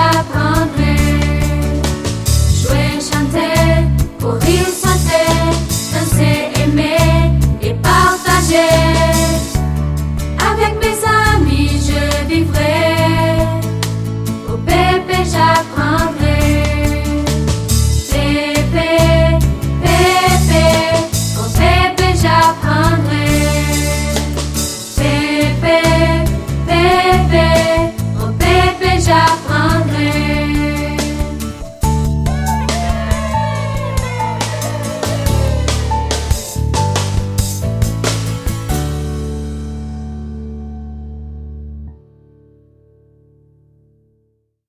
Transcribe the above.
Yeah.